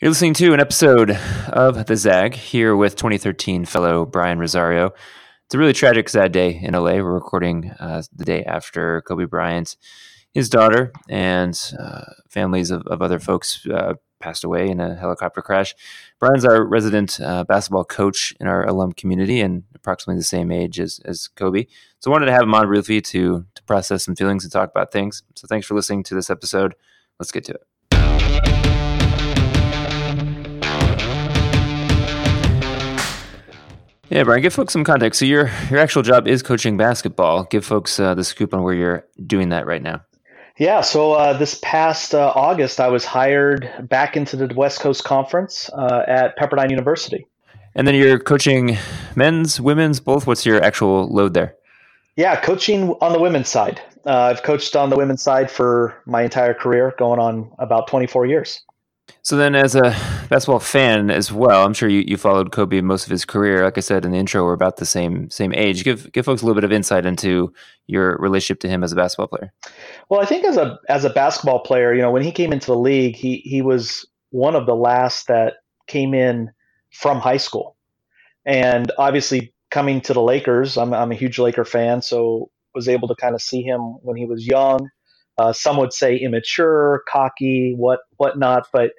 You're listening to an episode of The Zag here with 2013 fellow Brian Rosario. It's a really tragic, sad day in LA. We're recording uh, the day after Kobe Bryant, his daughter, and uh, families of, of, other folks uh, passed away in a helicopter crash. Brian's our resident uh, basketball coach in our alum community and approximately the same age as, as Kobe. So I wanted to have him on briefly to, to process some feelings and talk about things. So thanks for listening to this episode. Let's get to it. Yeah, Brian, give folks some context. So your your actual job is coaching basketball. Give folks uh, the scoop on where you're doing that right now. Yeah, so uh, this past uh, August, I was hired back into the West Coast Conference uh, at Pepperdine University. And then you're coaching men's, women's, both. What's your actual load there? Yeah, coaching on the women's side. Uh, I've coached on the women's side for my entire career, going on about 24 years. So then, as a basketball fan as well, I'm sure you, you followed Kobe most of his career. Like I said in the intro, we're about the same same age. Give give folks a little bit of insight into your relationship to him as a basketball player. Well, I think as a as a basketball player, you know, when he came into the league, he he was one of the last that came in from high school, and obviously coming to the Lakers, I'm I'm a huge Laker fan, so was able to kind of see him when he was young. Uh, some would say immature, cocky, what whatnot, but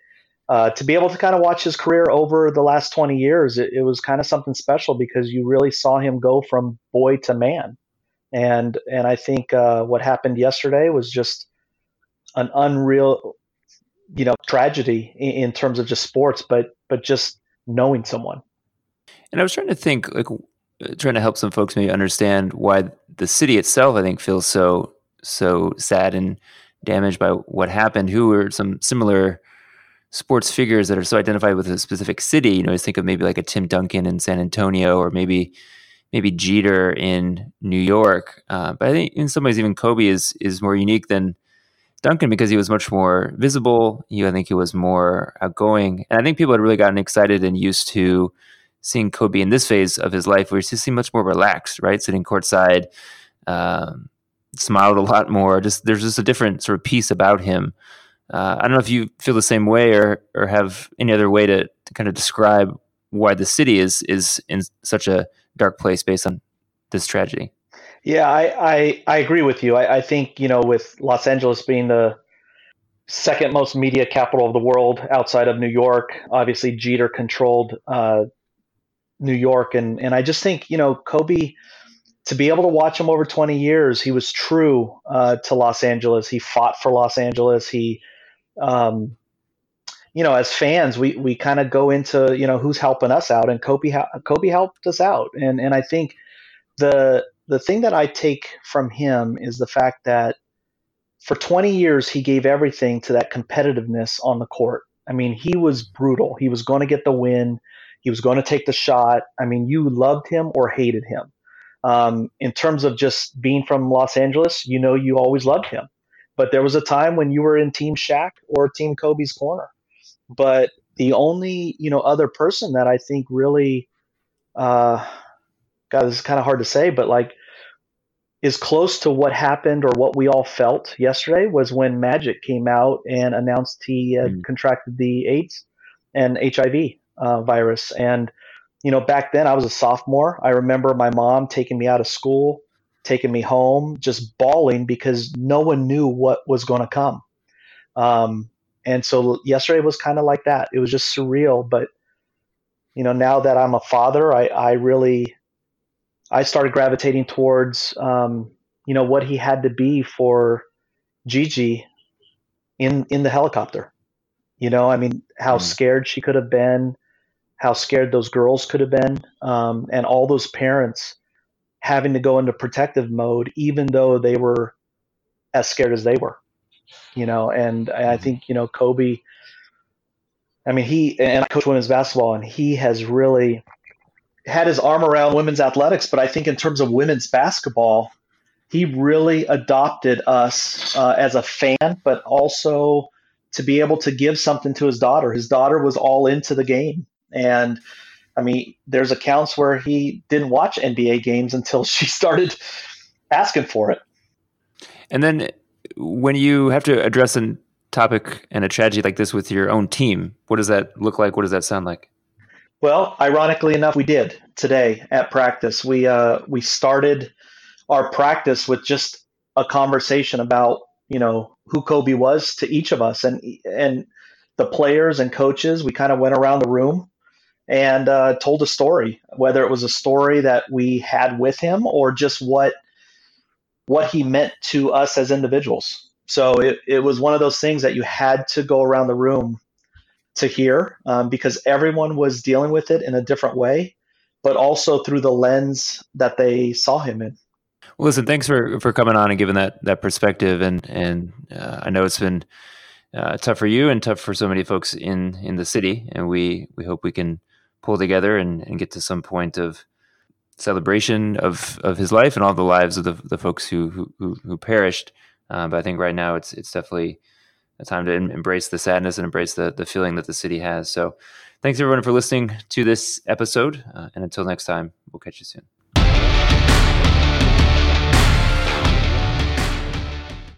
uh, to be able to kind of watch his career over the last 20 years, it, it was kind of something special because you really saw him go from boy to man. And and I think uh, what happened yesterday was just an unreal, you know, tragedy in, in, terms of just sports, but but just knowing someone. And I was trying to think, like, trying to help some folks maybe understand why the city itself, I think, feels so so sad and damaged by what happened. Who were some similar sports figures that are so identified with a specific city. You know, just think of maybe like a Tim Duncan in San Antonio, or maybe maybe Jeter in New York. Uh, but I think in some ways, even Kobe is is more unique than Duncan because he was much more visible. I think he was more outgoing, and I think people had really gotten excited and used to seeing Kobe in this phase of his life, where he seemed much more relaxed, right, sitting courtside. Um, smiled a lot more just there's just a different sort of piece about him uh, I don't know if you feel the same way or or have any other way to, to kind of describe why the city is is in such a dark place based on this tragedy. Yeah, I I, I agree with you. I, I think you know with Los Angeles being the second most media capital of the world outside of New York, obviously Jeter controlled uh, New York, and and I just think you know Kobe to be able to watch him over 20 years, he was true uh, to Los Angeles. He fought for Los Angeles. He um, you know, as fans, we we kind of go into you know who's helping us out, and Kobe Kobe helped us out, and and I think the the thing that I take from him is the fact that for 20 years he gave everything to that competitiveness on the court. I mean, he was brutal. He was going to get the win. He was going to take the shot. I mean, you loved him or hated him. Um, in terms of just being from Los Angeles, you know, you always loved him. But there was a time when you were in Team Shaq or Team Kobe's corner. But the only you know other person that I think really, uh, God, this is kind of hard to say, but like is close to what happened or what we all felt yesterday was when Magic came out and announced he had mm. contracted the AIDS and HIV uh, virus. And, you know, back then I was a sophomore. I remember my mom taking me out of school taking me home, just bawling because no one knew what was going to come. Um, and so yesterday was kind of like that. It was just surreal. But you know, now that I'm a father, I, I really, I started gravitating towards, um, you know, what he had to be for Gigi in in the helicopter. You know, I mean, how mm. scared she could have been, how scared those girls could have been, um, and all those parents having to go into protective mode, even though they were as scared as they were, you know. And I mm-hmm. think you know Kobe. I mean, he and I coach women's basketball, and he has really had his arm around women's athletics. But I think in terms of women's basketball, he really adopted us uh, as a fan, but also to be able to give something to his daughter. His daughter was all into the game, and I mean, there's accounts where he didn't watch NBA games until she started asking for it. And then when you have to address a topic and a tragedy like this with your own team? What does that look like? What does that sound like? Well, ironically enough, we did today at practice. We uh, we started our practice with just a conversation about you know who Kobe was to each of us, and and the players and coaches. We kind of went around the room and uh, told a story, whether it was a story that we had with him or just what what he meant to us as individuals. So it, it was one of those things that you had to go around the room to hear um, because everyone was dealing with it in a different way, but also through the lens that they saw him in. Well, listen, thanks for, for coming on and giving that that perspective. And and uh, I know it's been uh, tough for you and tough for so many folks in in the city. And we we hope we can pull together and, and get to some point of celebration of of his life and all the lives of the, the folks who who, who perished. Uh, but I think right now it's it's definitely a time to embrace the sadness and embrace the the feeling that the city has. So, thanks everyone for listening to this episode, uh, and until next time, we'll catch you soon.